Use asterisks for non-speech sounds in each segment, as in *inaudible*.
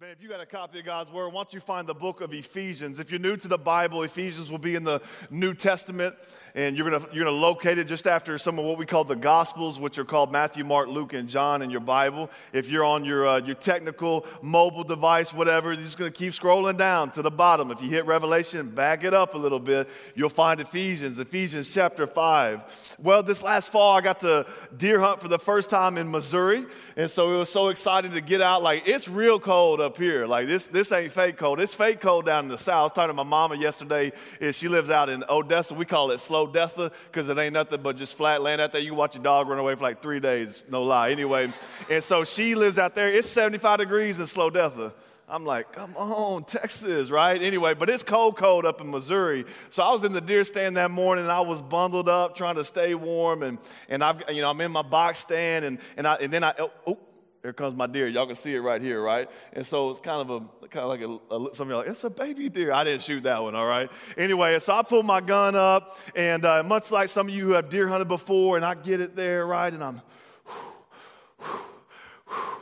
Man, if you got a copy of God's Word, why don't you find the book of Ephesians? If you're new to the Bible, Ephesians will be in the New Testament, and you're gonna, you're gonna locate it just after some of what we call the Gospels, which are called Matthew, Mark, Luke, and John in your Bible. If you're on your, uh, your technical mobile device, whatever, you're just gonna keep scrolling down to the bottom. If you hit Revelation, back it up a little bit, you'll find Ephesians, Ephesians chapter 5. Well, this last fall, I got to deer hunt for the first time in Missouri, and so it was so excited to get out. Like, it's real cold up here. Like this, this ain't fake cold. It's fake cold down in the south. I was talking to my mama yesterday. Is she lives out in Odessa. We call it slow deatha because it ain't nothing but just flat land out there. You watch a dog run away for like three days. No lie. Anyway, and so she lives out there. It's 75 degrees in slow deatha. I'm like, come on, Texas, right? Anyway, but it's cold, cold up in Missouri. So I was in the deer stand that morning and I was bundled up trying to stay warm. And, and I've, you know, I'm in my box stand and, and, I, and then I, oh, oh here comes my deer. Y'all can see it right here, right? And so it's kind of a kind of like a, a some of y'all like it's a baby deer. I didn't shoot that one, all right. Anyway, so I pull my gun up, and uh, much like some of you who have deer hunted before, and I get it there, right, and I'm. *sighs*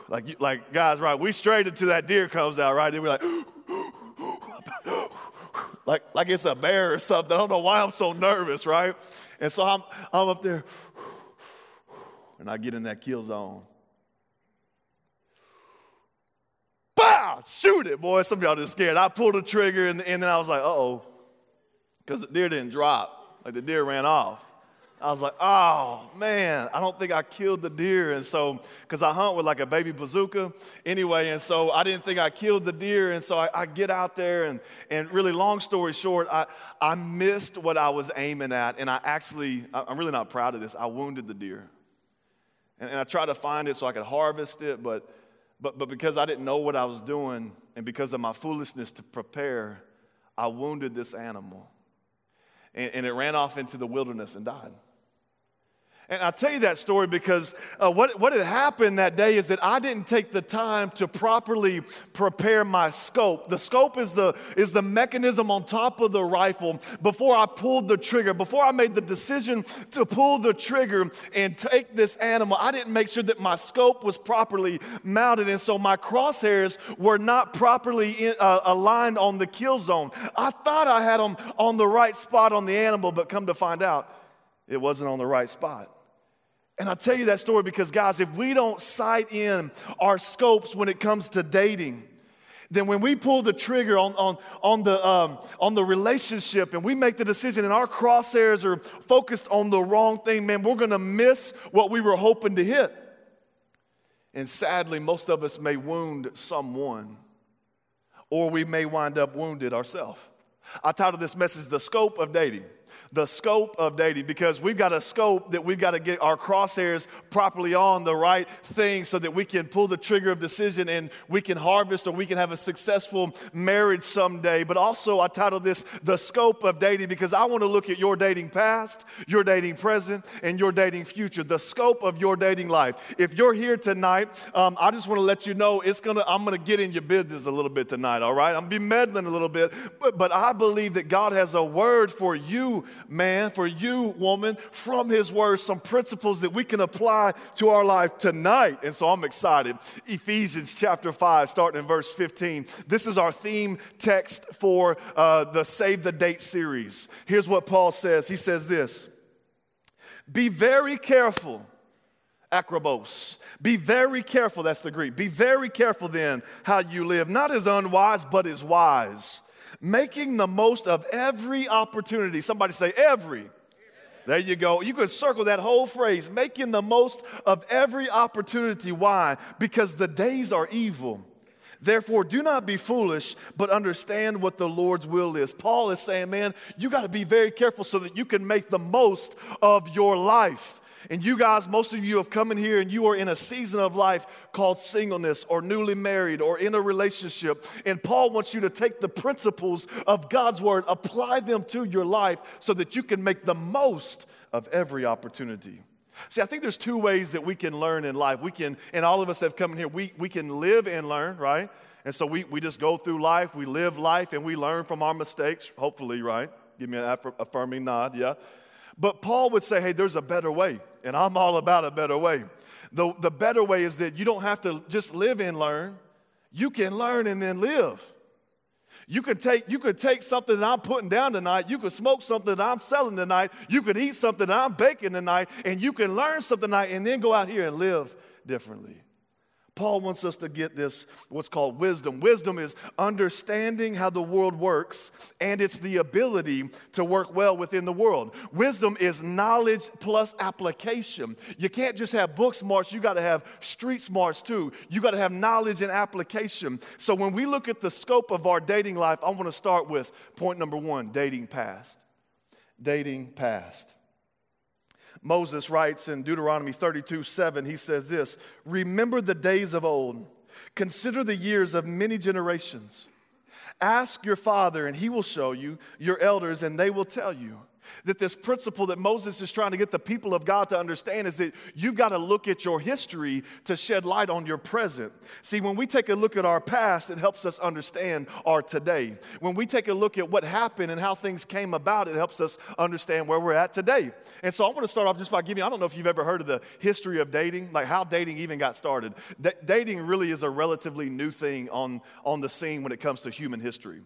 Like, like guys, right? We straight until that deer comes out, right? And we're like, *gasps* like, like it's a bear or something. I don't know why I'm so nervous, right? And so I'm, I'm up there, *sighs* and I get in that kill zone. Bow! Shoot it, boy. Some of y'all just scared. I pulled the trigger and, and then I was like, uh oh. Because the deer didn't drop. Like the deer ran off. I was like, oh man, I don't think I killed the deer. And so, because I hunt with like a baby bazooka anyway, and so I didn't think I killed the deer. And so I, I, get out there, and, and really, long story short, I, I missed what I was aiming at. And I actually, I'm really not proud of this, I wounded the deer. And, and I tried to find it so I could harvest it, but but, but because I didn't know what I was doing and because of my foolishness to prepare, I wounded this animal. And, and it ran off into the wilderness and died. And I tell you that story because uh, what, what had happened that day is that I didn't take the time to properly prepare my scope. The scope is the, is the mechanism on top of the rifle before I pulled the trigger. Before I made the decision to pull the trigger and take this animal, I didn't make sure that my scope was properly mounted. And so my crosshairs were not properly in, uh, aligned on the kill zone. I thought I had them on the right spot on the animal, but come to find out, it wasn't on the right spot. And I tell you that story because, guys, if we don't sight in our scopes when it comes to dating, then when we pull the trigger on, on, on, the, um, on the relationship and we make the decision and our crosshairs are focused on the wrong thing, man, we're gonna miss what we were hoping to hit. And sadly, most of us may wound someone, or we may wind up wounded ourselves. I titled this message, The Scope of Dating the scope of dating because we've got a scope that we've got to get our crosshairs properly on the right thing so that we can pull the trigger of decision and we can harvest or we can have a successful marriage someday. But also, I titled this The Scope of Dating because I want to look at your dating past, your dating present, and your dating future, the scope of your dating life. If you're here tonight, um, I just want to let you know it's gonna, I'm going to get in your business a little bit tonight, all right? I'm going to be meddling a little bit, but, but I believe that God has a word for you man, for you, woman, from his word, some principles that we can apply to our life tonight. And so I'm excited. Ephesians chapter 5, starting in verse 15. This is our theme text for uh, the Save the Date series. Here's what Paul says He says this Be very careful. Akribos. Be very careful, that's the Greek. Be very careful then how you live, not as unwise, but as wise making the most of every opportunity. Somebody say, every. There you go. You could circle that whole phrase, making the most of every opportunity. Why? Because the days are evil. Therefore, do not be foolish, but understand what the Lord's will is. Paul is saying, man, you got to be very careful so that you can make the most of your life. And you guys, most of you have come in here and you are in a season of life called singleness or newly married or in a relationship. And Paul wants you to take the principles of God's word, apply them to your life so that you can make the most of every opportunity. See, I think there's two ways that we can learn in life. We can, and all of us have come in here, we, we can live and learn, right? And so we, we just go through life, we live life, and we learn from our mistakes, hopefully, right? Give me an affirming nod, yeah? But Paul would say, hey, there's a better way, and I'm all about a better way. The, the better way is that you don't have to just live and learn, you can learn and then live. You could take you could take something that I'm putting down tonight. You could smoke something that I'm selling tonight. You could eat something that I'm baking tonight, and you can learn something tonight, and then go out here and live differently. Paul wants us to get this, what's called wisdom. Wisdom is understanding how the world works, and it's the ability to work well within the world. Wisdom is knowledge plus application. You can't just have book smarts, you got to have street smarts too. You got to have knowledge and application. So when we look at the scope of our dating life, I want to start with point number one dating past. Dating past. Moses writes in Deuteronomy 32 7, he says this Remember the days of old, consider the years of many generations. Ask your father, and he will show you, your elders, and they will tell you. That this principle that Moses is trying to get the people of God to understand is that you've got to look at your history to shed light on your present. See, when we take a look at our past, it helps us understand our today. When we take a look at what happened and how things came about, it helps us understand where we're at today. And so I want to start off just by giving I don't know if you've ever heard of the history of dating, like how dating even got started. D- dating really is a relatively new thing on, on the scene when it comes to human history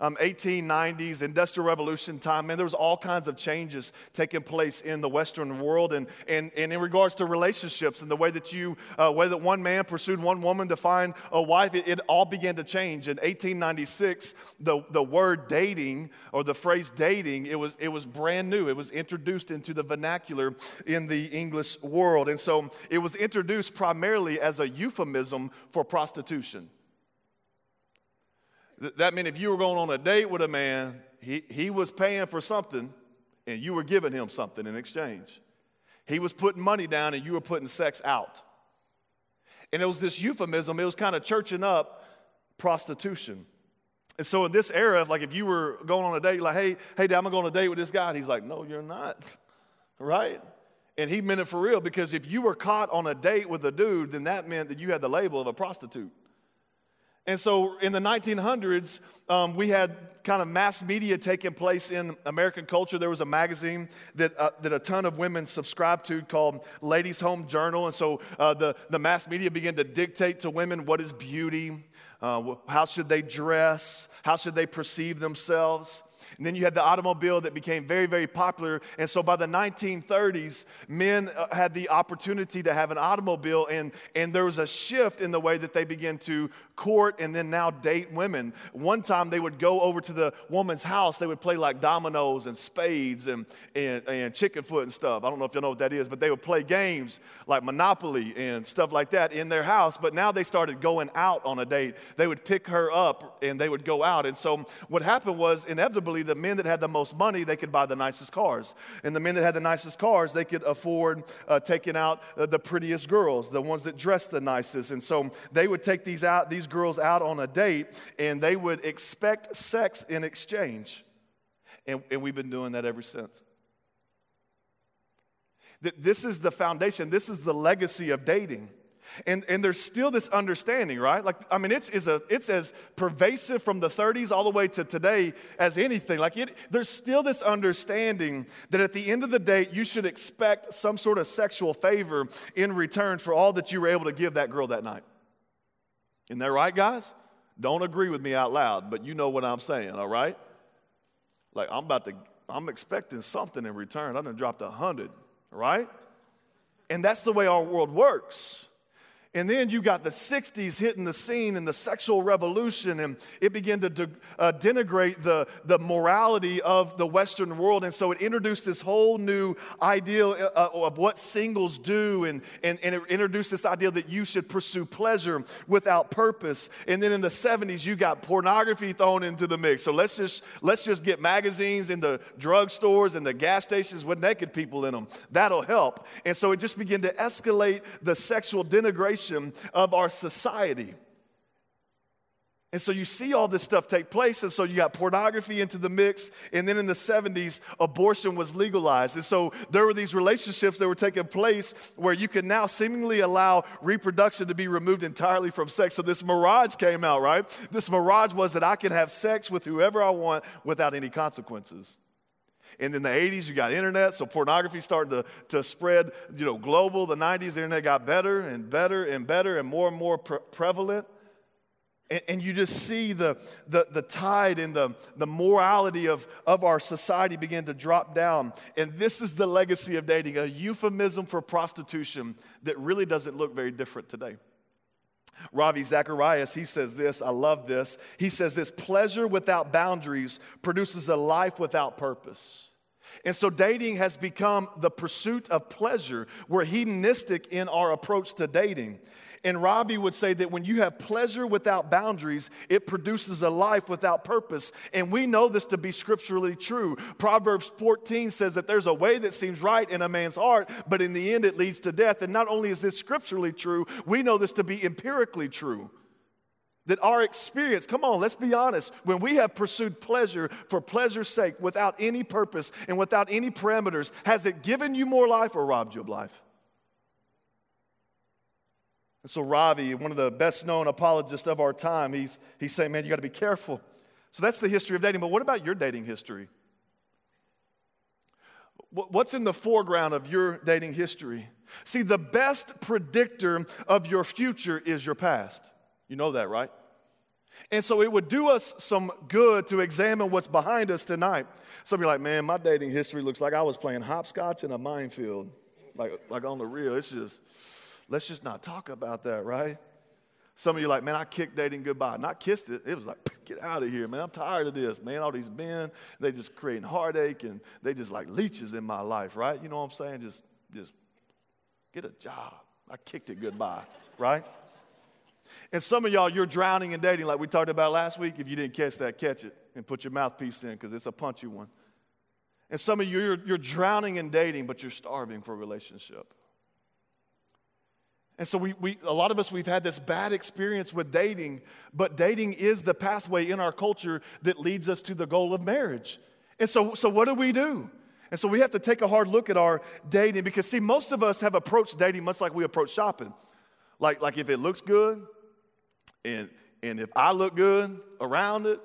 um, 1890s, Industrial Revolution time, man, there was all kinds of changes taking place in the Western world and, and, and in regards to relationships and the way that you, uh, way that one man pursued one woman to find a wife, it, it all began to change. In 1896, the, the word dating or the phrase dating, it was, it was brand new. It was introduced into the vernacular in the English world. And so it was introduced primarily as a euphemism for prostitution. That meant if you were going on a date with a man, he, he was paying for something and you were giving him something in exchange. He was putting money down and you were putting sex out. And it was this euphemism, it was kind of churching up prostitution. And so in this era, like if you were going on a date, like, hey, hey, dad, I'm going on a date with this guy, and he's like, no, you're not, *laughs* right? And he meant it for real because if you were caught on a date with a dude, then that meant that you had the label of a prostitute. And so in the 1900s, um, we had kind of mass media taking place in American culture. There was a magazine that, uh, that a ton of women subscribed to called Ladies' Home Journal. And so uh, the, the mass media began to dictate to women what is beauty, uh, how should they dress, how should they perceive themselves. And then you had the automobile that became very, very popular. And so by the 1930s, men uh, had the opportunity to have an automobile, and, and there was a shift in the way that they began to court and then now date women. One time they would go over to the woman's house, they would play like dominoes and spades and, and, and chicken foot and stuff. I don't know if you know what that is, but they would play games like Monopoly and stuff like that in their house. But now they started going out on a date. They would pick her up and they would go out. And so what happened was inevitably the men that had the most money, they could buy the nicest cars. And the men that had the nicest cars, they could afford uh, taking out uh, the prettiest girls, the ones that dressed the nicest. And so they would take these out, these girls out on a date and they would expect sex in exchange. And, and we've been doing that ever since. This is the foundation, this is the legacy of dating. And, and there's still this understanding, right? Like, I mean, it's, it's, a, it's as pervasive from the 30s all the way to today as anything. Like, it, there's still this understanding that at the end of the day, you should expect some sort of sexual favor in return for all that you were able to give that girl that night. Isn't that right, guys? Don't agree with me out loud, but you know what I'm saying, all right? Like, I'm about to, I'm expecting something in return. I done dropped a hundred, right? And that's the way our world works. And then you got the 60s hitting the scene and the sexual revolution, and it began to de- uh, denigrate the, the morality of the Western world. And so it introduced this whole new idea uh, uh, of what singles do, and, and, and it introduced this idea that you should pursue pleasure without purpose. And then in the 70s, you got pornography thrown into the mix. So let's just, let's just get magazines in the drugstores and the gas stations with naked people in them. That'll help. And so it just began to escalate the sexual denigration of our society. And so you see all this stuff take place. And so you got pornography into the mix. And then in the 70s, abortion was legalized. And so there were these relationships that were taking place where you could now seemingly allow reproduction to be removed entirely from sex. So this mirage came out, right? This mirage was that I can have sex with whoever I want without any consequences. And in the 80s, you got internet, so pornography started to, to spread, you know, global. The 90s, the internet got better and better and better and more and more pre- prevalent. and, and you just see the, the, the tide and the, the morality of, of our society begin to drop down. And this is the legacy of dating a euphemism for prostitution that really doesn't look very different today. Ravi Zacharias, he says this, I love this. He says this pleasure without boundaries produces a life without purpose. And so dating has become the pursuit of pleasure. We're hedonistic in our approach to dating. And Ravi would say that when you have pleasure without boundaries, it produces a life without purpose. And we know this to be scripturally true. Proverbs 14 says that there's a way that seems right in a man's heart, but in the end it leads to death. And not only is this scripturally true, we know this to be empirically true. That our experience, come on, let's be honest, when we have pursued pleasure for pleasure's sake without any purpose and without any parameters, has it given you more life or robbed you of life? And so Ravi, one of the best known apologists of our time, he's, he's saying, man, you got to be careful. So that's the history of dating. But what about your dating history? What's in the foreground of your dating history? See, the best predictor of your future is your past. You know that, right? And so it would do us some good to examine what's behind us tonight. Some of you are like, man, my dating history looks like I was playing hopscotch in a minefield. Like, like on the real, it's just let's just not talk about that, right? Some of you are like, man, I kicked dating goodbye. Not kissed it. It was like, get out of here, man. I'm tired of this, man. All these men, they just creating heartache and they just like leeches in my life, right? You know what I'm saying? Just, just get a job. I kicked it goodbye, right? And some of y'all, you're drowning in dating, like we talked about last week. If you didn't catch that, catch it and put your mouthpiece in because it's a punchy one. And some of you, you're, you're drowning in dating, but you're starving for a relationship. And so we, we, a lot of us, we've had this bad experience with dating, but dating is the pathway in our culture that leads us to the goal of marriage. And so, so what do we do? And so we have to take a hard look at our dating because, see, most of us have approached dating much like we approach shopping. Like, like if it looks good, and, and if I look good around it,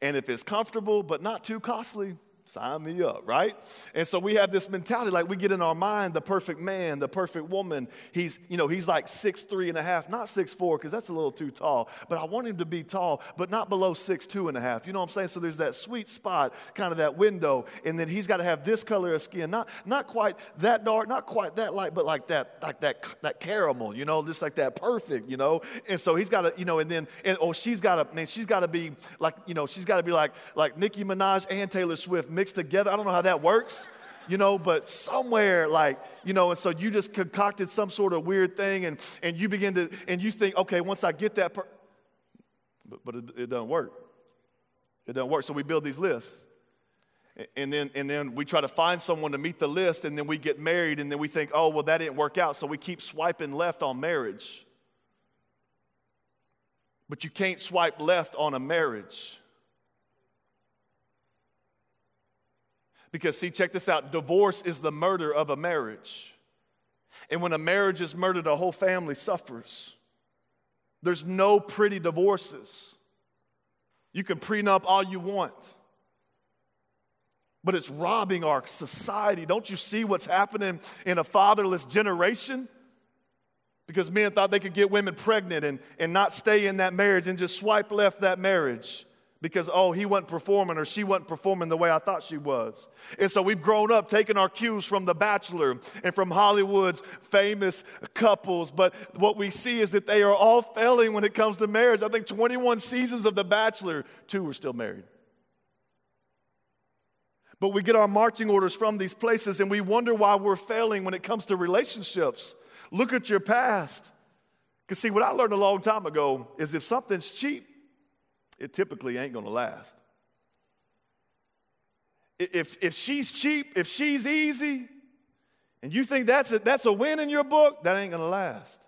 and if it's comfortable but not too costly, sign me up, right? And so we have this mentality, like we get in our mind the perfect man, the perfect woman. He's, you know, he's like six three and a half, not six four, because that's a little too tall. But I want him to be tall, but not below six two and a half. You know what I'm saying? So there's that sweet spot, kind of that window, and then he's got to have this color of skin, not not quite that dark, not quite that light, but like that, like that, that caramel, you know, just like that perfect, you know. And so he's got to, you know, and then, and oh, she's got to, man, she's got to be like, you know, she's got to be like like Nicki Minaj and Taylor Swift mixed together. I don't know how that works, you know, but somewhere like, you know, and so you just concocted some sort of weird thing and, and you begin to, and you think, okay, once I get that, per-, but, but it, it doesn't work. It doesn't work. So we build these lists. And then, and then we try to find someone to meet the list, and then we get married, and then we think, oh, well, that didn't work out. So we keep swiping left on marriage. But you can't swipe left on a marriage. Because, see, check this out divorce is the murder of a marriage. And when a marriage is murdered, a whole family suffers. There's no pretty divorces. You can prenup all you want, but it's robbing our society. Don't you see what's happening in a fatherless generation? Because men thought they could get women pregnant and, and not stay in that marriage and just swipe left that marriage because, oh, he wasn't performing or she wasn't performing the way I thought she was. And so we've grown up taking our cues from The Bachelor and from Hollywood's famous couples. But what we see is that they are all failing when it comes to marriage. I think 21 seasons of The Bachelor, two were still married. But we get our marching orders from these places and we wonder why we're failing when it comes to relationships. Look at your past. Because, see, what I learned a long time ago is if something's cheap, it typically ain't gonna last. If, if she's cheap, if she's easy, and you think that's a, that's a win in your book, that ain't gonna last.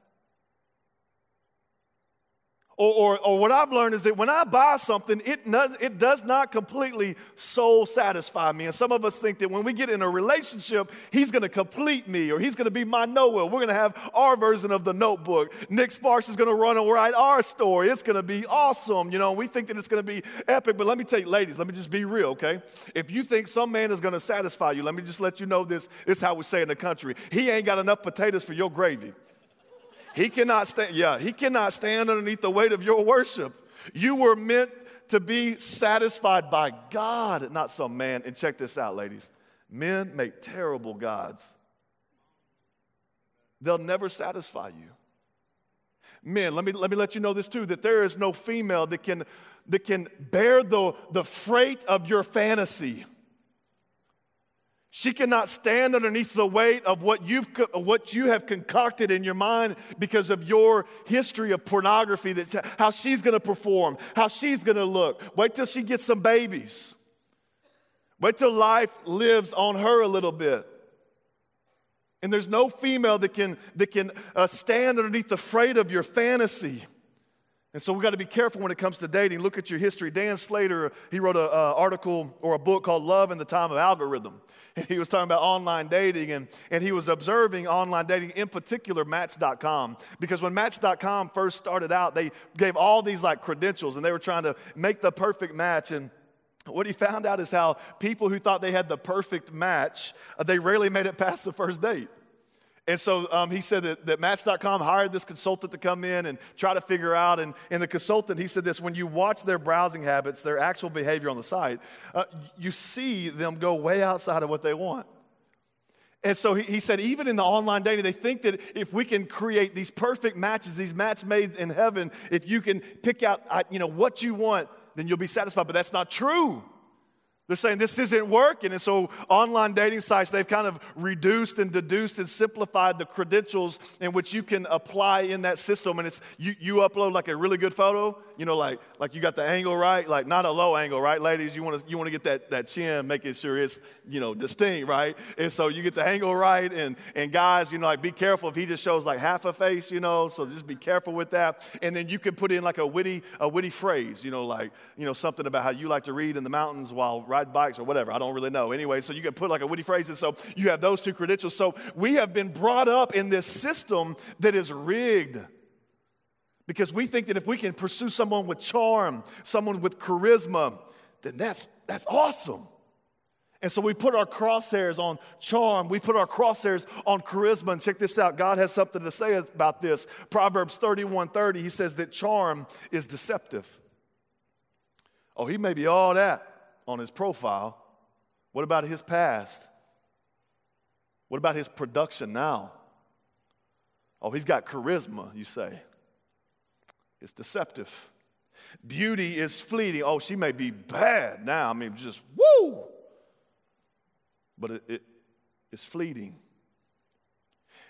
Or, or, or, what I've learned is that when I buy something, it, does, it does not completely soul satisfy me. And some of us think that when we get in a relationship, he's going to complete me or he's going to be my Noah. We're going to have our version of the notebook. Nick Sparks is going to run and write our story. It's going to be awesome. You know, we think that it's going to be epic. But let me tell you, ladies, let me just be real, okay? If you think some man is going to satisfy you, let me just let you know this. This is how we say in the country. He ain't got enough potatoes for your gravy. He cannot stand, yeah, he cannot stand underneath the weight of your worship. You were meant to be satisfied by God, not some man. And check this out, ladies men make terrible gods, they'll never satisfy you. Men, let me, let me let you know this too that there is no female that can, that can bear the, the freight of your fantasy. She cannot stand underneath the weight of what, you've, what you have concocted in your mind because of your history of pornography, that's how she's gonna perform, how she's gonna look. Wait till she gets some babies. Wait till life lives on her a little bit. And there's no female that can, that can uh, stand underneath the freight of your fantasy. And so we got to be careful when it comes to dating. Look at your history. Dan Slater, he wrote an article or a book called Love in the Time of Algorithm. *laughs* And he was talking about online dating and, and he was observing online dating, in particular Match.com. Because when Match.com first started out, they gave all these like credentials and they were trying to make the perfect match. And what he found out is how people who thought they had the perfect match, uh, they rarely made it past the first date. And so um, he said that, that Match.com hired this consultant to come in and try to figure out. And, and the consultant, he said this when you watch their browsing habits, their actual behavior on the site, uh, you see them go way outside of what they want. And so he, he, said, even in the online dating, they think that if we can create these perfect matches, these match made in heaven, if you can pick out uh, you know, what you want, then you'll be satisfied. But that's not true. They're saying this isn't working. And so, online dating sites, they've kind of reduced and deduced and simplified the credentials in which you can apply in that system. And it's you, you upload like a really good photo, you know, like, like you got the angle right, like not a low angle, right, ladies? You want to you want to get that, that chin, making sure it's, you know, distinct, right? And so you get the angle right. And, and guys, you know, like be careful if he just shows like half a face, you know, so just be careful with that. And then you can put in like a witty, a witty phrase, you know, like, you know, something about how you like to read in the mountains while riding ride bikes or whatever. I don't really know. Anyway, so you can put like a witty phrase. And so you have those two credentials. So we have been brought up in this system that is rigged. Because we think that if we can pursue someone with charm, someone with charisma, then that's, that's awesome. And so we put our crosshairs on charm. We put our crosshairs on charisma. And check this out. God has something to say about this. Proverbs 31 30, he says that charm is deceptive. Oh, he may be all that on his profile. What about his past? What about his production now? Oh, he's got charisma, you say. It's deceptive. Beauty is fleeting. Oh, she may be bad now. I mean, just woo! But it, it, it's fleeting.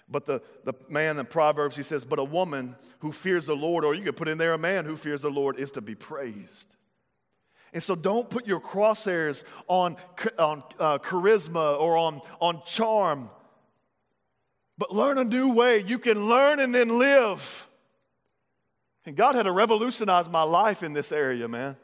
But the, the man in Proverbs, he says, but a woman who fears the Lord, or you could put in there a man who fears the Lord, is to be praised. And so don't put your crosshairs on, on uh, charisma or on, on charm, but learn a new way. You can learn and then live. And God had to revolutionize my life in this area, man.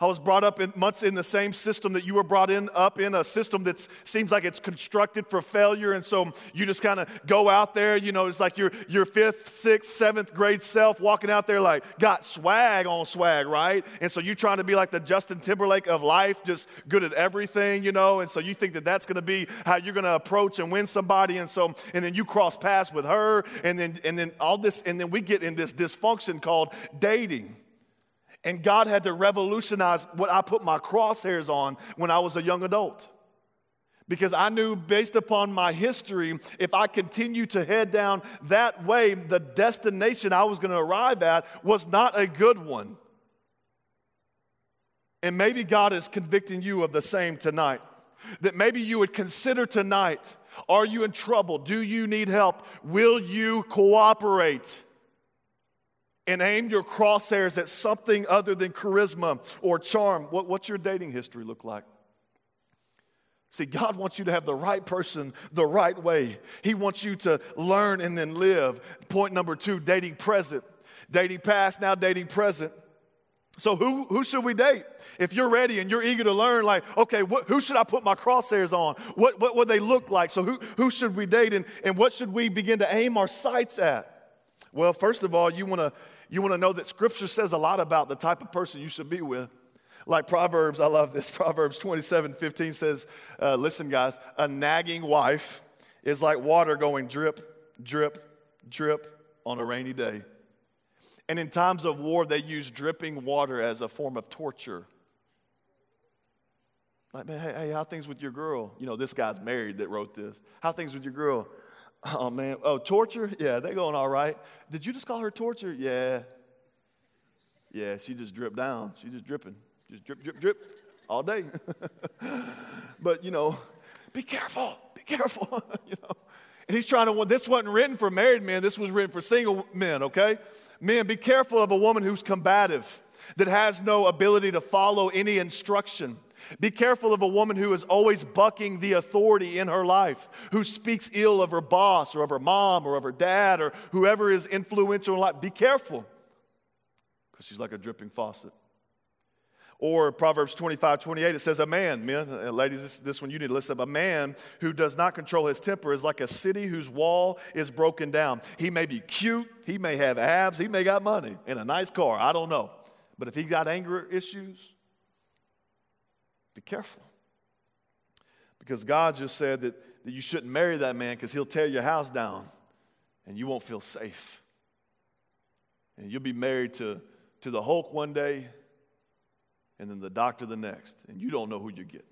I was brought up in, much in the same system that you were brought in up in, a system that seems like it's constructed for failure. And so you just kind of go out there, you know, it's like your, your fifth, sixth, seventh grade self walking out there like, got swag on swag, right? And so you're trying to be like the Justin Timberlake of life, just good at everything, you know? And so you think that that's going to be how you're going to approach and win somebody. And so, and then you cross paths with her, and then, and then all this, and then we get in this dysfunction called dating. And God had to revolutionize what I put my crosshairs on when I was a young adult. Because I knew based upon my history, if I continued to head down that way, the destination I was going to arrive at was not a good one. And maybe God is convicting you of the same tonight. That maybe you would consider tonight are you in trouble? Do you need help? Will you cooperate? And aim your crosshairs at something other than charisma or charm, what, what's your dating history look like? See, God wants you to have the right person the right way. He wants you to learn and then live. Point number two dating present. Dating past, now dating present. So, who, who should we date? If you're ready and you're eager to learn, like, okay, who should I put my crosshairs on? What, what, what they look like? So, who, who should we date and, and what should we begin to aim our sights at? Well, first of all, you want to you want to know that scripture says a lot about the type of person you should be with. Like Proverbs, I love this. *laughs* Proverbs 27 15 says, uh, Listen, guys, a nagging wife is like water going drip, drip, drip on a rainy day. And in times of war, they use dripping water as a form of torture. Like, man, hey, hey, how things with your girl? You know, this guy's married that wrote this. How things with your girl? Oh, man. Oh, torture? Yeah, they going all right. Did you just call her torture? Yeah. Yeah, she just dripped down. She just dripping. Just drip, drip, drip all day. *laughs* but, you know, be careful. Be careful. *laughs* you know. And he's trying to, this wasn't written for married men, this was written for single men, okay? Men, be careful of a woman who's combative, that has no ability to follow any instruction. Be careful of a woman who is always bucking the authority in her life, who speaks ill of her boss or of her mom or of her dad or whoever is influential in life. Be careful because she's like a dripping faucet. Or Proverbs 25, 28, it says, A man, men, uh, ladies, this, this one you need to listen up. A man who does not control his temper is like a city whose wall is broken down. He may be cute, he may have abs, he may got money and a nice car, I don't know. But if he got anger issues, be careful. Because God just said that, that you shouldn't marry that man because he'll tear your house down and you won't feel safe. And you'll be married to, to the Hulk one day and then the doctor the next, and you don't know who you're getting.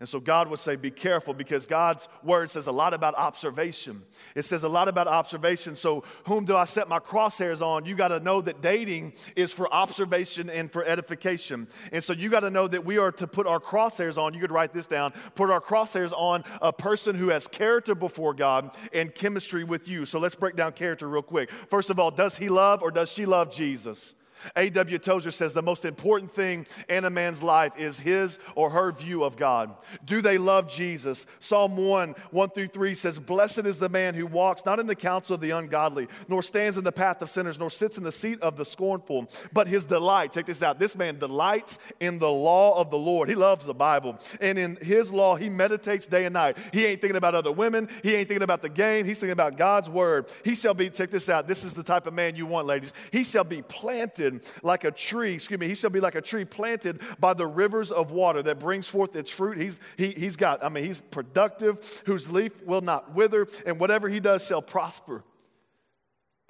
And so God would say, Be careful because God's word says a lot about observation. It says a lot about observation. So, whom do I set my crosshairs on? You got to know that dating is for observation and for edification. And so, you got to know that we are to put our crosshairs on. You could write this down put our crosshairs on a person who has character before God and chemistry with you. So, let's break down character real quick. First of all, does he love or does she love Jesus? A.W. Tozer says the most important thing in a man's life is his or her view of God. Do they love Jesus? Psalm 1, 1 through 3 says, Blessed is the man who walks not in the counsel of the ungodly, nor stands in the path of sinners, nor sits in the seat of the scornful, but his delight, take this out, this man delights in the law of the Lord. He loves the Bible. And in his law, he meditates day and night. He ain't thinking about other women, he ain't thinking about the game, he's thinking about God's word. He shall be, check this out, this is the type of man you want, ladies. He shall be planted planted like a tree, excuse me, he shall be like a tree planted by the rivers of water that brings forth its fruit. He's, he, he's got, I mean, he's productive, whose leaf will not wither, and whatever he does shall prosper.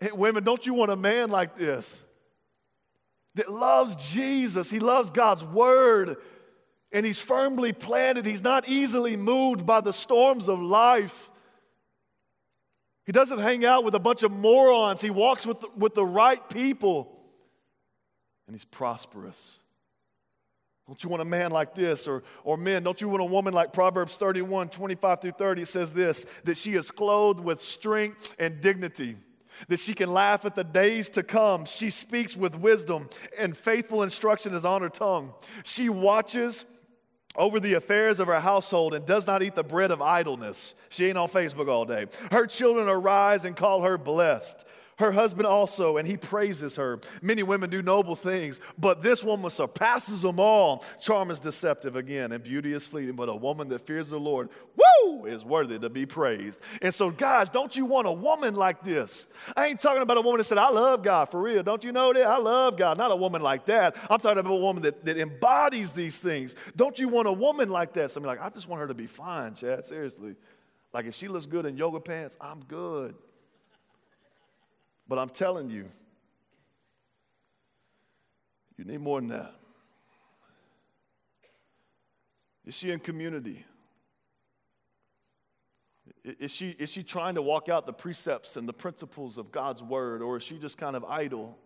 Hey, women, don't you want a man like this? That loves Jesus, he loves God's word, and he's firmly planted. He's not easily moved by the storms of life. He doesn't hang out with a bunch of morons. He walks with the, with the right people and he's prosperous. Don't you want a man like this? Or, or men, don't you want a woman like Proverbs 31, 25 through 30 says this that she is clothed with strength and dignity, that she can laugh at the days to come. She speaks with wisdom, and faithful instruction is on her tongue. She watches over the affairs of her household and does not eat the bread of idleness. She ain't on Facebook all day. Her children arise and call her blessed her husband also, and he praises her. Many women do noble things, but this woman surpasses them all. Charm is deceptive again, and beauty is fleeting, but a woman that fears the Lord, woo, is worthy to be praised. And so, guys, don't you want a woman like this? I ain't talking about a woman that said, I love God for real. Don't you know that? I love God. Not a woman like that. I'm talking about a woman that, that embodies these things. Don't you want a woman like that? Somebody like, I just want her to be fine, Chad. Seriously. Like if she looks good in yoga pants, I'm good. But I'm telling you, you need more than that. Is she in community? Is she, is she trying to walk out the precepts and the principles of God's word, or is she just kind of idle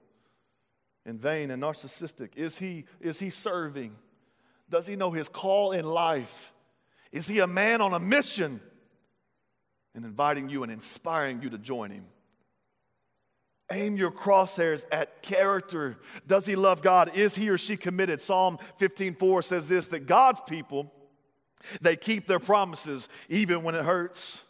and vain and narcissistic? Is he, is he serving? Does he know his call in life? Is he a man on a mission and inviting you and inspiring you to join him? Aim your crosshairs at character. Does he love God? Is he or she committed? Psalm 15:4 says this that God's people they keep their promises even when it hurts.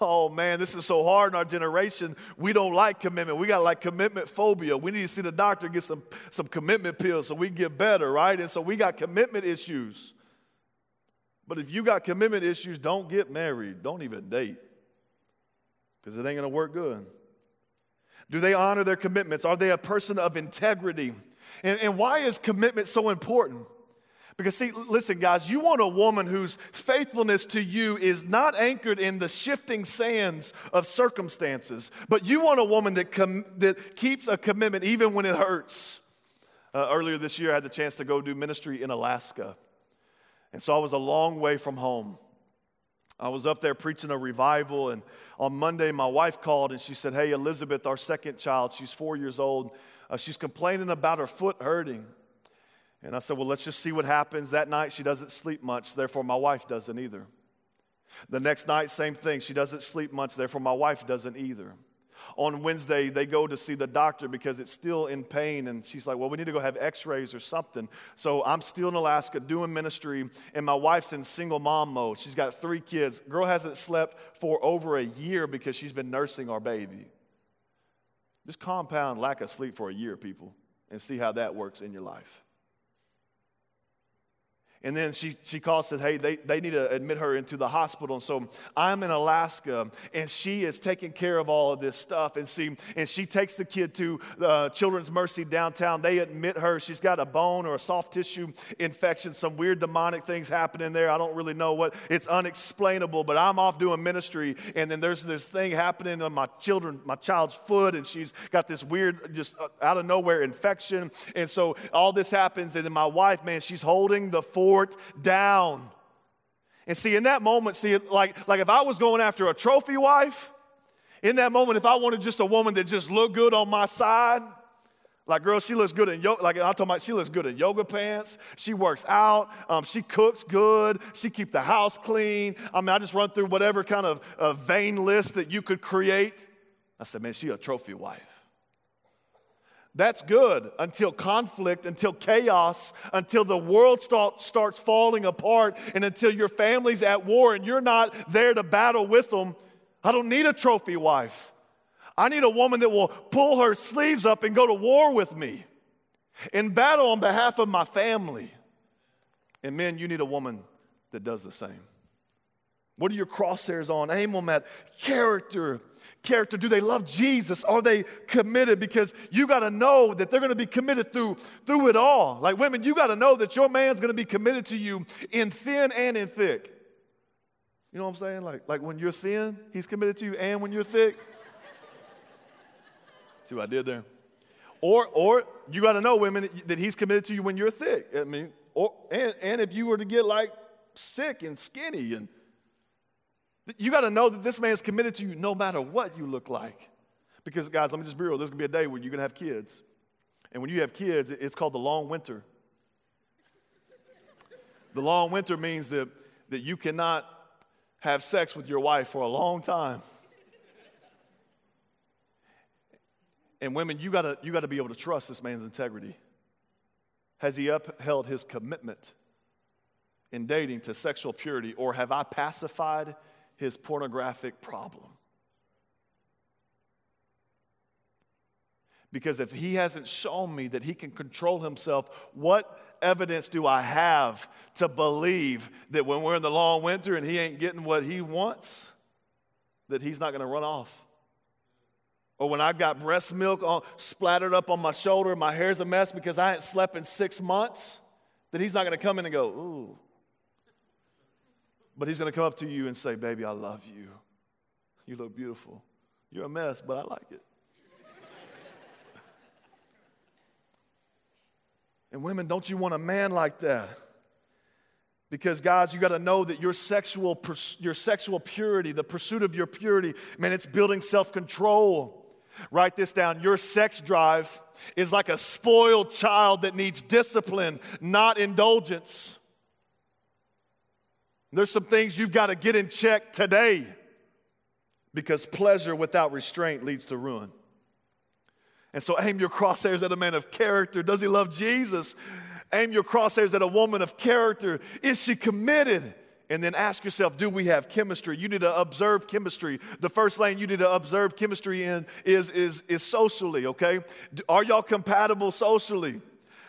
Oh man, this is so hard in our generation. We don't like commitment. We got like commitment phobia. We need to see the doctor get some, some commitment pills so we can get better, right? And so we got commitment issues. But if you got commitment issues, don't get married. Don't even date because it ain't going to work good. Do they honor their commitments? Are they a person of integrity? And, and why is commitment so important? Because, see, listen, guys, you want a woman whose faithfulness to you is not anchored in the shifting sands of circumstances, but you want a woman that, com- that keeps a commitment even when it hurts. Uh, earlier this year, I had the chance to go do ministry in Alaska. And so I was a long way from home. I was up there preaching a revival, and on Monday, my wife called and she said, Hey, Elizabeth, our second child, she's four years old, uh, she's complaining about her foot hurting. And I said, Well, let's just see what happens. That night, she doesn't sleep much, therefore, my wife doesn't either. The next night, same thing. She doesn't sleep much, therefore, my wife doesn't either. On Wednesday, they go to see the doctor because it's still in pain. And she's like, Well, we need to go have x rays or something. So I'm still in Alaska doing ministry, and my wife's in single mom mode. She's got three kids. Girl hasn't slept for over a year because she's been nursing our baby. Just compound lack of sleep for a year, people, and see how that works in your life. And then she, she calls and says, hey, they, they need to admit her into the hospital. And so I'm in Alaska, and she is taking care of all of this stuff. And, see, and she takes the kid to uh, Children's Mercy downtown. They admit her. She's got a bone or a soft tissue infection, some weird demonic things happening there. I don't really know what. It's unexplainable, but I'm off doing ministry. And then there's this thing happening on my children, my child's foot, and she's got this weird, just uh, out of nowhere infection. And so all this happens, and then my wife, man, she's holding the four down. And see, in that moment, see, like, like if I was going after a trophy wife, in that moment, if I wanted just a woman that just looked good on my side, like, girl, she looks good in yoga. Like, I'm talking about, she looks good in yoga pants. She works out. Um, she cooks good. She keep the house clean. I mean, I just run through whatever kind of vain list that you could create. I said, man, she a trophy wife. That's good until conflict, until chaos, until the world start, starts falling apart, and until your family's at war and you're not there to battle with them. I don't need a trophy wife. I need a woman that will pull her sleeves up and go to war with me and battle on behalf of my family. And men, you need a woman that does the same. What are your crosshairs on? Aim them at character. Character. Do they love Jesus? Are they committed? Because you got to know that they're going to be committed through, through it all. Like women, you got to know that your man's going to be committed to you in thin and in thick. You know what I'm saying? Like, like when you're thin, he's committed to you, and when you're thick. See what I did there? Or, or you got to know, women, that he's committed to you when you're thick. I mean, or, and, and if you were to get like sick and skinny and you got to know that this man is committed to you no matter what you look like. Because, guys, let me just be real. There's going to be a day where you're going to have kids. And when you have kids, it's called the long winter. The long winter means that, that you cannot have sex with your wife for a long time. And women, you gotta, you gotta be able to trust this man's integrity. Has he upheld his commitment in dating to sexual purity, or have I pacified his pornographic problem. Because if he hasn't shown me that he can control himself, what evidence do I have to believe that when we're in the long winter and he ain't getting what he wants, that he's not going to run off? Or when I've got breast milk splattered up on my shoulder, my hair's a mess because I ain't slept in six months, that he's not going to come in and go, ooh, but he's going to come up to you and say, Baby, I love you. You look beautiful. You're a mess, but I like it. *laughs* and women, don't you want a man like that? Because guys, you got to know that your sexual your sexual purity, the pursuit of your purity, man, it's building self-control. Write this down. Your sex drive is like a spoiled child that needs discipline, not indulgence. There's some things you've got to get in check today because pleasure without restraint leads to ruin. And so aim your crosshairs at a man of character. Does he love Jesus? Aim your crosshairs at a woman of character. Is she committed? And then ask yourself, do we have chemistry? You need to observe chemistry. The first lane you need to observe chemistry in is, is, is socially, okay? Are y'all compatible socially?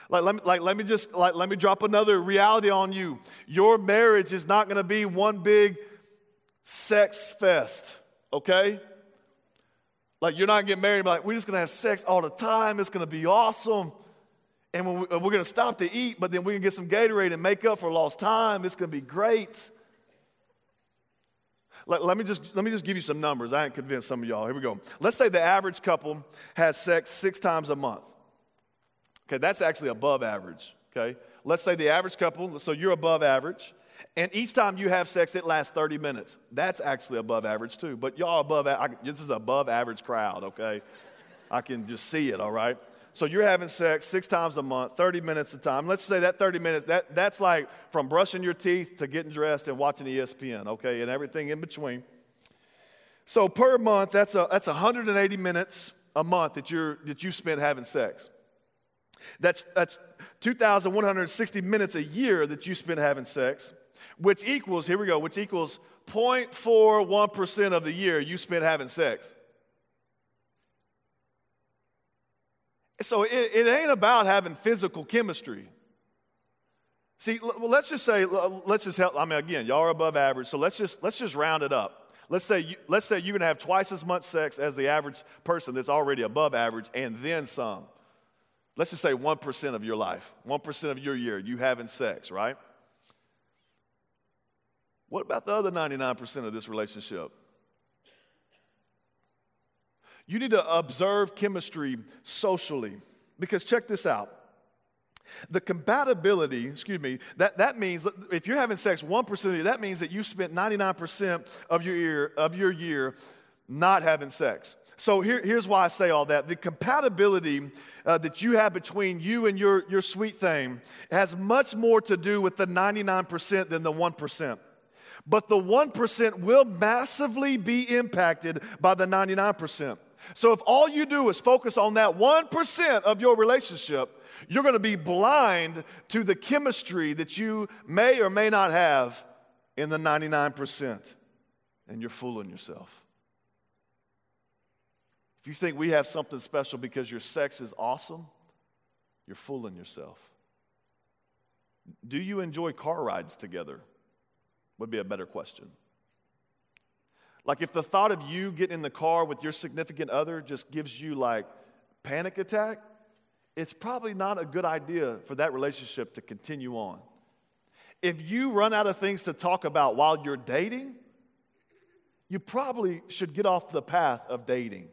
Like let, me, like, let me just like, let me drop another reality on you. Your marriage is not going to be one big sex fest, okay? Like you're not getting married, like we're just going to have sex all the time. It's going to be awesome. And we, we're going to stop to eat, but then we can get some Gatorade and make up for lost time. It's going to be great. Let, let, me just, let me just give you some numbers. I ain't convinced some of y'all. Here we go. Let's say the average couple has sex six times a month. Okay, that's actually above average. Okay, let's say the average couple, so you're above average. And each time you have sex, it lasts 30 minutes. That's actually above average too. But y'all above, I, this is above average crowd, okay? I can just see it, all right? So you're having sex six times a month, 30 minutes a time. Let's say that 30 minutes, that, that's like from brushing your teeth to getting dressed and watching ESPN, okay, and everything in between. So per month, that's, a, that's 180 minutes a month that, you're, that you spent having sex. That's, that's 2,160 minutes a year that you spend having sex, which equals, here we go, which equals 0.41% of the year you spent having sex. So it, it ain't about having physical chemistry. See, let's just say, let's just help. I mean, again, y'all are above average, so let's just let's just round it up. Let's say you, let's say you're gonna have twice as much sex as the average person that's already above average, and then some. Let's just say one percent of your life, one percent of your year, you having sex, right? What about the other 99% of this relationship? You need to observe chemistry socially. Because check this out. The compatibility, excuse me, that, that means if you're having sex 1% of year, that means that you spent 99% of your year, of your year not having sex. So here, here's why I say all that. The compatibility uh, that you have between you and your, your sweet thing has much more to do with the 99% than the 1%. But the 1% will massively be impacted by the 99%. So if all you do is focus on that 1% of your relationship, you're going to be blind to the chemistry that you may or may not have in the 99%. And you're fooling yourself. If you think we have something special because your sex is awesome, you're fooling yourself. Do you enjoy car rides together? Would be a better question. Like if the thought of you getting in the car with your significant other just gives you like panic attack, it's probably not a good idea for that relationship to continue on. If you run out of things to talk about while you're dating, you probably should get off the path of dating.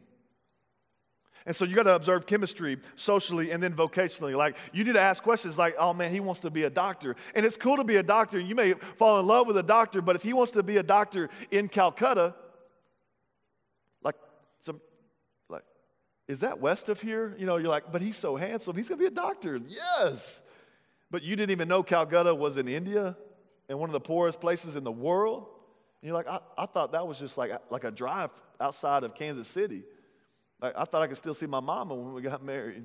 And so you got to observe chemistry socially and then vocationally. Like you need to ask questions like, oh man, he wants to be a doctor. And it's cool to be a doctor. You may fall in love with a doctor, but if he wants to be a doctor in Calcutta, like some, like, is that west of here? You know, you're like, but he's so handsome. He's to be a doctor. Yes. But you didn't even know Calcutta was in India and one of the poorest places in the world. And you're like, I, I thought that was just like, like a drive outside of Kansas City. Like, I thought I could still see my mama when we got married.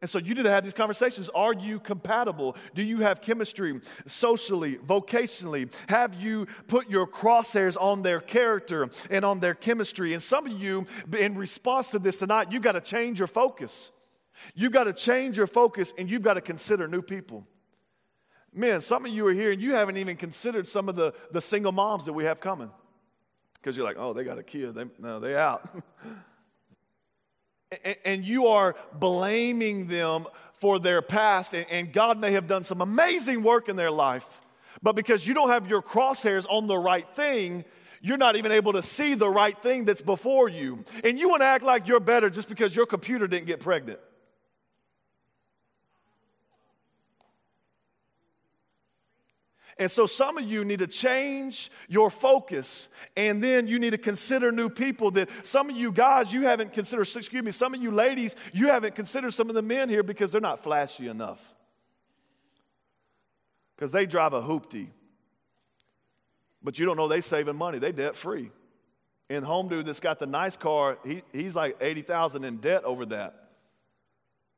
And so you need to have these conversations. Are you compatible? Do you have chemistry socially, vocationally? Have you put your crosshairs on their character and on their chemistry? And some of you, in response to this tonight, you've got to change your focus. You've got to change your focus and you've got to consider new people. Men, some of you are here and you haven't even considered some of the, the single moms that we have coming. Because you're like, oh, they got a kid. They, no, they out. *laughs* and you are blaming them for their past, and God may have done some amazing work in their life, but because you don't have your crosshairs on the right thing, you're not even able to see the right thing that's before you. And you want to act like you're better just because your computer didn't get pregnant. And so some of you need to change your focus and then you need to consider new people that some of you guys you haven't considered, excuse me, some of you ladies, you haven't considered some of the men here because they're not flashy enough. Because they drive a hoopty. But you don't know they saving money. They debt free. And home dude that's got the nice car, he, he's like 80,000 in debt over that.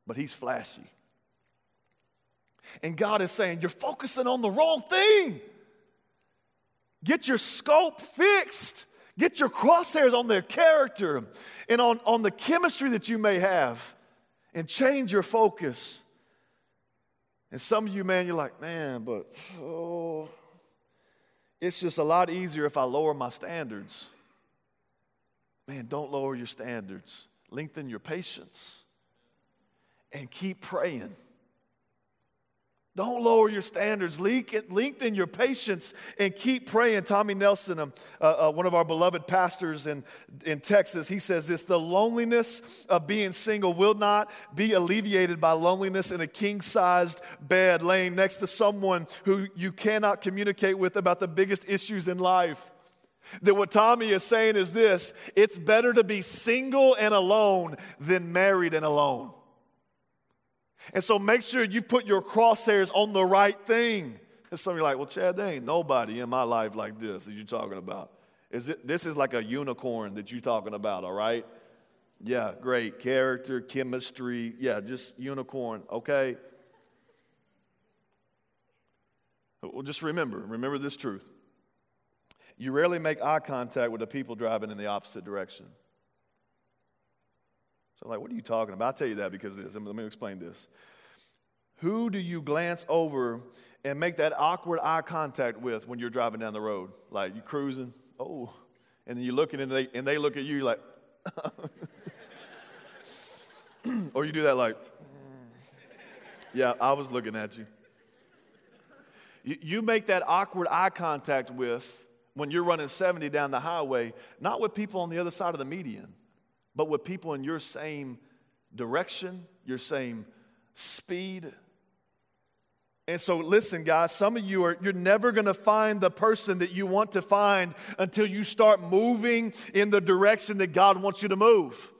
But he's flashy. And God is saying, You're focusing on the wrong thing. Get your scope fixed. Get your crosshairs on their character and on, on the chemistry that you may have and change your focus. And some of you, man, you're like, man, but oh, it's just a lot easier if I lower my standards. Man, don't lower your standards, lengthen your patience and keep praying. Don't lower your standards. Lengthen your patience and keep praying. Tommy Nelson, um, uh, uh, one of our beloved pastors in, in Texas, he says this The loneliness of being single will not be alleviated by loneliness in a king sized bed laying next to someone who you cannot communicate with about the biggest issues in life. That what Tommy is saying is this it's better to be single and alone than married and alone. And so make sure you put your crosshairs on the right thing. And some of you are like, well, Chad, there ain't nobody in my life like this that you're talking about. Is it, this is like a unicorn that you're talking about, all right? Yeah, great. Character, chemistry. Yeah, just unicorn, okay? Well, just remember, remember this truth. You rarely make eye contact with the people driving in the opposite direction. So, like, what are you talking about? I'll tell you that because this. Let me explain this. Who do you glance over and make that awkward eye contact with when you're driving down the road? Like, you cruising, oh, and then you're looking and they, and they look at you like, *laughs* or you do that like, *clears throat* yeah, I was looking at you. you. You make that awkward eye contact with when you're running 70 down the highway, not with people on the other side of the median but with people in your same direction, your same speed. And so listen guys, some of you are you're never going to find the person that you want to find until you start moving in the direction that God wants you to move.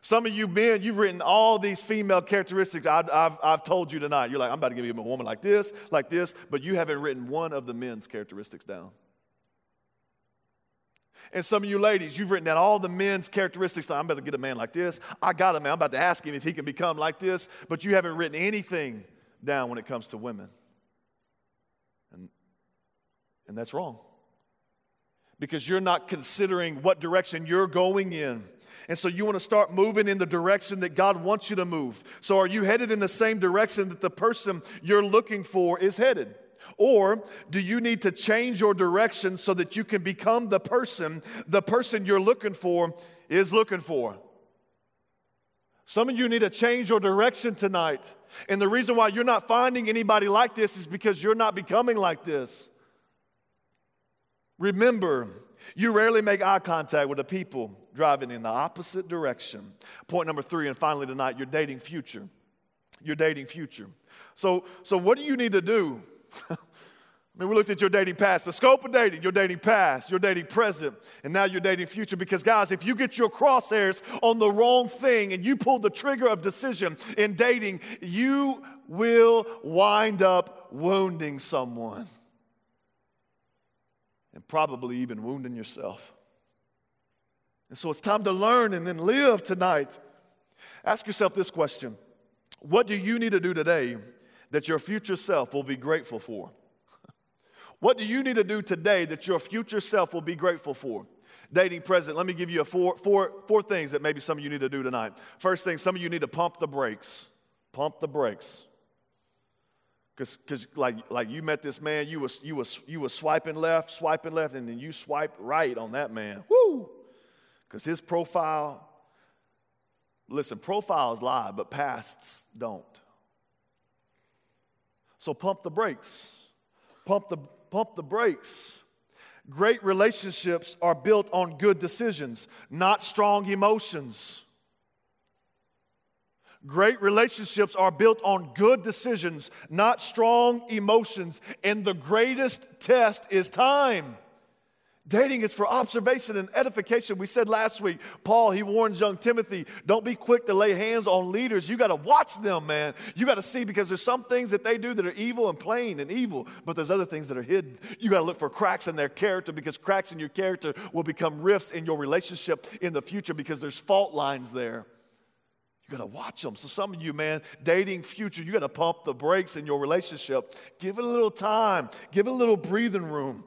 Some of you men, you've written all these female characteristics I, have I've told you tonight. You're like, I'm about to give you a woman like this, like this, but you haven't written one of the men's characteristics down. And some of you ladies, you've written down all the men's characteristics. I'm about to get a man like this. I got a man. I'm about to ask him if he can become like this. But you haven't written anything down when it comes to women. And, and that's wrong. Because you're not considering what direction you're going in. And so you want to start moving in the direction that God wants you to move. So are you headed in the same direction that the person you're looking for is headed? Or do you need to change your direction so that you can become the person the person you're looking for is looking for? Some of you need to change your direction tonight. And the reason why you're not finding anybody like this is because you're not becoming like this. Remember, you rarely make eye contact with the people driving in the opposite direction. Point number three, and finally tonight, you're dating future. You're dating future. So, so what do you need to do *laughs* I mean, we looked at your dating past, the scope of dating, your dating past, your dating present, and now you're dating future. Because, guys, if you get your crosshairs on the wrong thing and you pull the trigger of decision in dating, you will wind up wounding someone and probably even wounding yourself. And so it's time to learn and then live tonight. Ask yourself this question What do you need to do today that your future self will be grateful for? *laughs* What do you need to do today that your future self will be grateful for? Dating present, let me give you a four, four, four things that maybe some of you need to do tonight. First thing, some of you need to pump the brakes. Pump the brakes. Because like, like you met this man, you was, you, was, you was swiping left, swiping left, and then you swiped right on that man. Woo! Because his profile, listen, profiles lie, but pasts don't. So pump the brakes. Pump the, pump the brakes. Great relationships are built on good decisions, not strong emotions. Great relationships are built on good decisions, not strong emotions. And the greatest test is time. Dating is for observation and edification. We said last week, Paul, he warns young Timothy, don't be quick to lay hands on leaders. You got to watch them, man. You got to see because there's some things that they do that are evil and plain and evil, but there's other things that are hidden. You got to look for cracks in their character because cracks in your character will become rifts in your relationship in the future because there's fault lines there. You got to watch them. So, some of you, man, dating future, you got to pump the brakes in your relationship. Give it a little time, give it a little breathing room.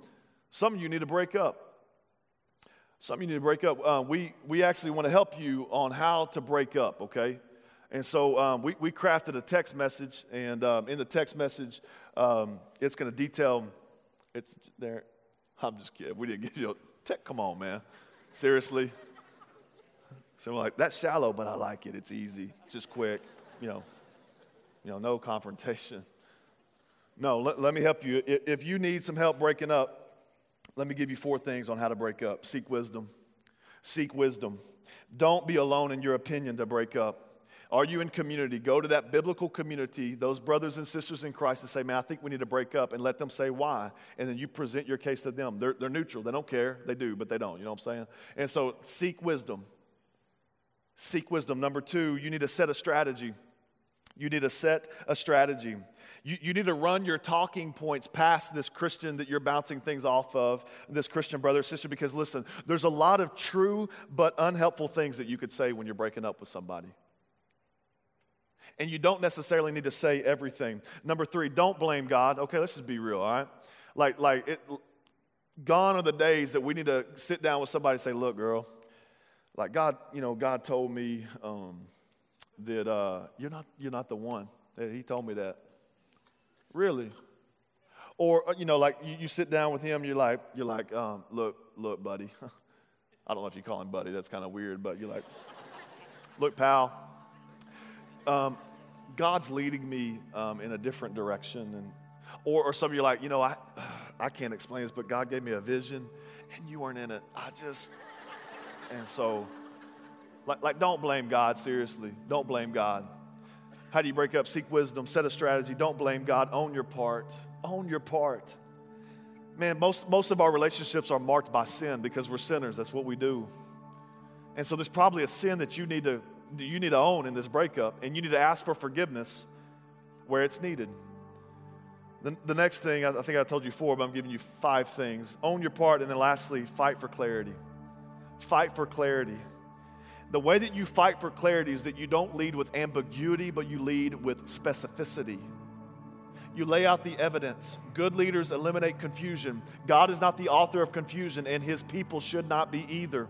Some of you need to break up. Some of you need to break up. Uh, we, we actually want to help you on how to break up, okay? And so um, we, we crafted a text message, and um, in the text message, um, it's going to detail. It's there. I'm just kidding. We didn't give you a text. Come on, man. Seriously. So we're like, that's shallow, but I like it. It's easy. It's just quick. You know, You know, no confrontation. No, let, let me help you. If you need some help breaking up, let me give you four things on how to break up. Seek wisdom. Seek wisdom. Don't be alone in your opinion to break up. Are you in community? Go to that biblical community, those brothers and sisters in Christ, and say, Man, I think we need to break up, and let them say why. And then you present your case to them. They're, they're neutral. They don't care. They do, but they don't. You know what I'm saying? And so seek wisdom. Seek wisdom. Number two, you need to set a strategy. You need to set a strategy. You, you need to run your talking points past this Christian that you're bouncing things off of, this Christian brother or sister, because listen, there's a lot of true but unhelpful things that you could say when you're breaking up with somebody and you don't necessarily need to say everything. Number three, don't blame God. Okay, let's just be real, all right? Like, like it, gone are the days that we need to sit down with somebody and say, look, girl, like God, you know, God told me um, that uh, you're, not, you're not the one. He told me that. Really? Or, uh, you know, like you, you sit down with him, you're like, you're like, um, look, look, buddy. *laughs* I don't know if you call him buddy, that's kind of weird, but you're like, *laughs* look, pal, um, God's leading me um, in a different direction. And, or, or some of you are like, you know, I, *sighs* I can't explain this, but God gave me a vision and you weren't in it. I just, and so, like, like don't blame God, seriously. Don't blame God. How do you break up? Seek wisdom, set a strategy. Don't blame God. Own your part. Own your part. Man, most, most of our relationships are marked by sin because we're sinners. That's what we do. And so there's probably a sin that you need to you need to own in this breakup, and you need to ask for forgiveness where it's needed. The, the next thing, I, I think I told you four, but I'm giving you five things. Own your part, and then lastly, fight for clarity. Fight for clarity. The way that you fight for clarity is that you don't lead with ambiguity, but you lead with specificity. You lay out the evidence. Good leaders eliminate confusion. God is not the author of confusion, and his people should not be either.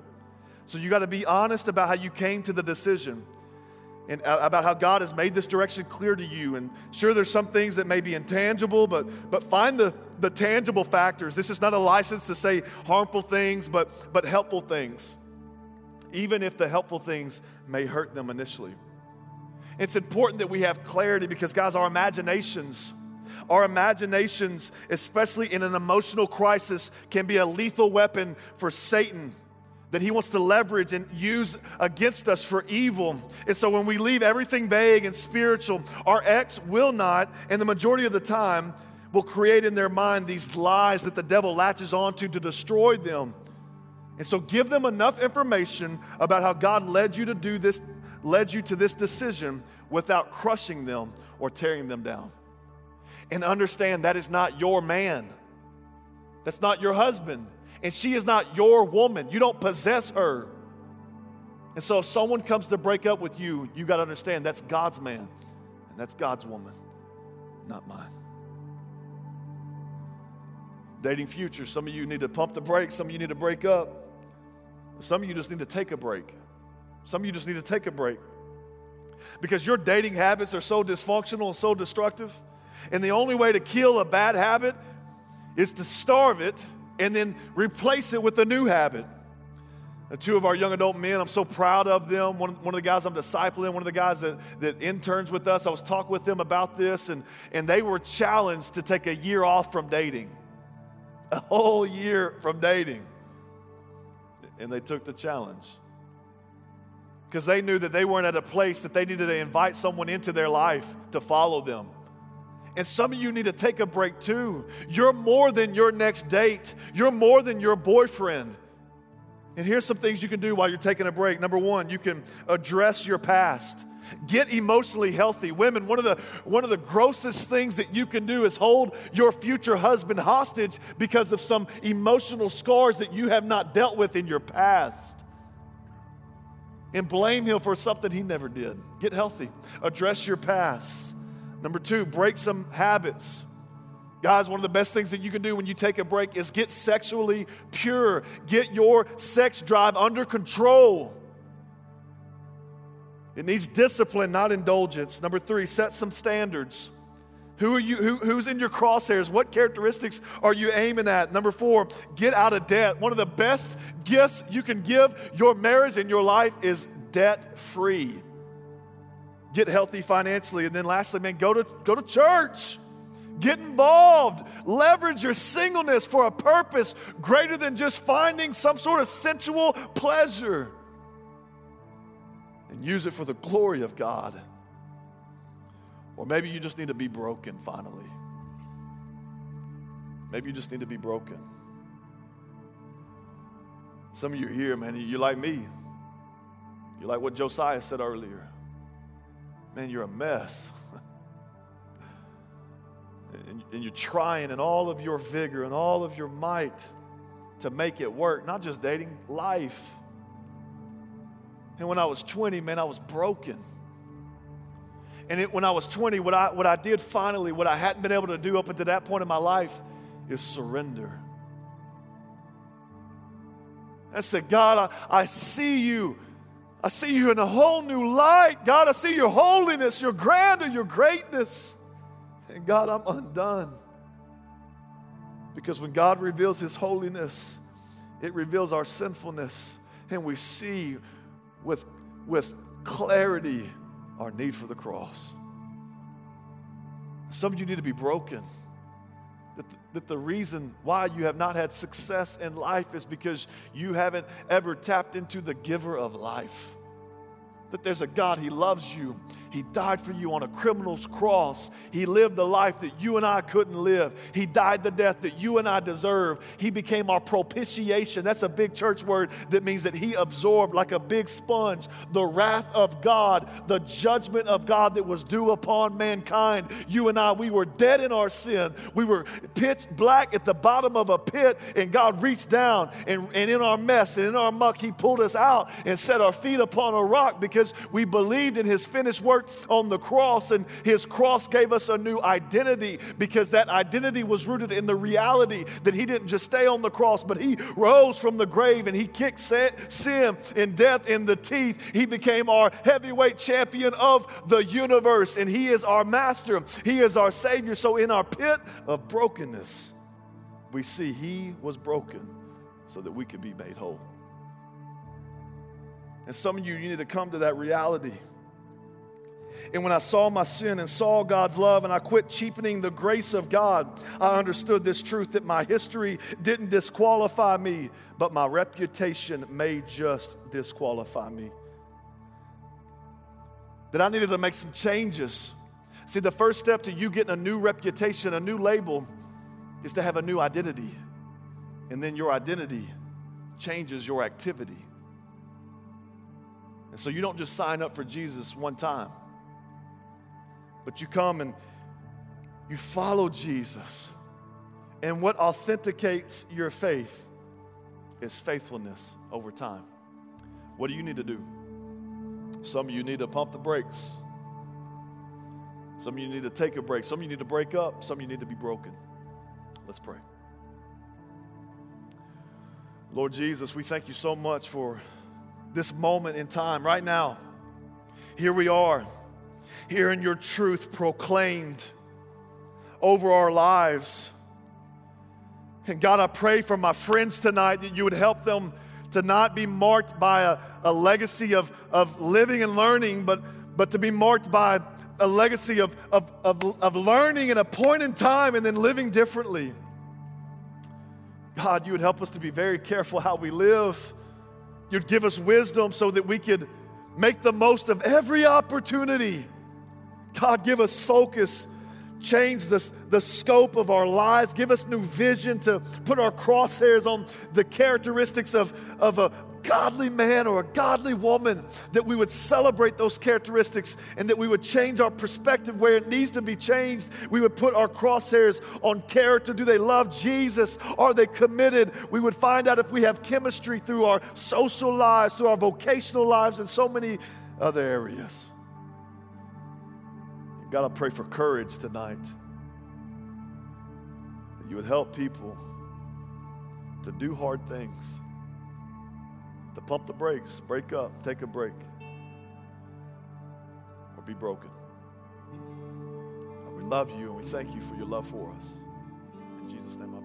So you got to be honest about how you came to the decision and uh, about how God has made this direction clear to you. And sure, there's some things that may be intangible, but, but find the, the tangible factors. This is not a license to say harmful things, but, but helpful things, even if the helpful things may hurt them initially. It's important that we have clarity because, guys, our imaginations, our imaginations, especially in an emotional crisis, can be a lethal weapon for Satan that he wants to leverage and use against us for evil. And so when we leave everything vague and spiritual, our ex will not, and the majority of the time, will create in their mind these lies that the devil latches onto to destroy them. And so give them enough information about how God led you to do this, led you to this decision without crushing them or tearing them down. And understand that is not your man. That's not your husband and she is not your woman. You don't possess her. And so if someone comes to break up with you, you got to understand that's God's man and that's God's woman, not mine. Dating future, some of you need to pump the brakes, some of you need to break up. Some of you just need to take a break. Some of you just need to take a break. Because your dating habits are so dysfunctional and so destructive. And the only way to kill a bad habit is to starve it and then replace it with a new habit. The two of our young adult men, I'm so proud of them. One, one of the guys I'm discipling, one of the guys that, that interns with us, I was talking with them about this, and, and they were challenged to take a year off from dating. A whole year from dating. And they took the challenge. Because they knew that they weren't at a place that they needed to invite someone into their life to follow them. And some of you need to take a break too. You're more than your next date, you're more than your boyfriend. And here's some things you can do while you're taking a break. Number one, you can address your past. Get emotionally healthy. Women, one of the one of the grossest things that you can do is hold your future husband hostage because of some emotional scars that you have not dealt with in your past. And blame him for something he never did. Get healthy. Address your past. Number two, break some habits. Guys, one of the best things that you can do when you take a break is get sexually pure. Get your sex drive under control. It needs discipline, not indulgence. Number three, set some standards. Who are you? Who, who's in your crosshairs? What characteristics are you aiming at? Number four, get out of debt. One of the best gifts you can give your marriage and your life is debt free. get healthy financially. And then lastly, man, go to, go to church. Get involved. Leverage your singleness for a purpose greater than just finding some sort of sensual pleasure. And use it for the glory of God. Or maybe you just need to be broken finally. Maybe you just need to be broken. Some of you here, man, you're like me. You're like what Josiah said earlier. Man, you're a mess. *laughs* and, and you're trying in all of your vigor and all of your might to make it work, not just dating, life. And when I was 20, man, I was broken. And it, when I was 20, what I, what I did finally, what I hadn't been able to do up until that point in my life, is surrender. I said, God, I, I see you. I see you in a whole new light. God, I see your holiness, your grandeur, your greatness. And God, I'm undone. Because when God reveals his holiness, it reveals our sinfulness. And we see with, with clarity our need for the cross. Some of you need to be broken. That the, that the reason why you have not had success in life is because you haven't ever tapped into the giver of life that there's a God, He loves you. He died for you on a criminal's cross. He lived the life that you and I couldn't live. He died the death that you and I deserve. He became our propitiation. That's a big church word that means that He absorbed like a big sponge the wrath of God, the judgment of God that was due upon mankind. You and I, we were dead in our sin. We were pitch black at the bottom of a pit, and God reached down and, and in our mess and in our muck, He pulled us out and set our feet upon a rock because because we believed in his finished work on the cross, and his cross gave us a new identity because that identity was rooted in the reality that he didn't just stay on the cross, but he rose from the grave and he kicked sin and death in the teeth. He became our heavyweight champion of the universe, and he is our master, he is our savior. So, in our pit of brokenness, we see he was broken so that we could be made whole. And some of you, you need to come to that reality. And when I saw my sin and saw God's love and I quit cheapening the grace of God, I understood this truth that my history didn't disqualify me, but my reputation may just disqualify me. That I needed to make some changes. See, the first step to you getting a new reputation, a new label, is to have a new identity. And then your identity changes your activity. And so you don't just sign up for Jesus one time, but you come and you follow Jesus. And what authenticates your faith is faithfulness over time. What do you need to do? Some of you need to pump the brakes. Some of you need to take a break. Some of you need to break up. Some of you need to be broken. Let's pray. Lord Jesus, we thank you so much for this moment in time, right now. Here we are, hearing your truth proclaimed over our lives. And God, I pray for my friends tonight that you would help them to not be marked by a, a legacy of, of living and learning, but, but to be marked by a legacy of, of, of, of learning in a point in time and then living differently. God, you would help us to be very careful how we live You'd give us wisdom so that we could make the most of every opportunity. God, give us focus, change the, the scope of our lives, give us new vision to put our crosshairs on the characteristics of, of a, godly man or a godly woman, that we would celebrate those characteristics and that we would change our perspective where it needs to be changed. We would put our crosshairs on character. Do they love Jesus? Are they committed? We would find out if we have chemistry through our social lives, through our vocational lives, and so many other areas. God, I pray for courage tonight. That you would help people to do hard things to pump the brakes, break up, take a break, or be broken. we love you and we thank you for your love for us. In Jesus' name.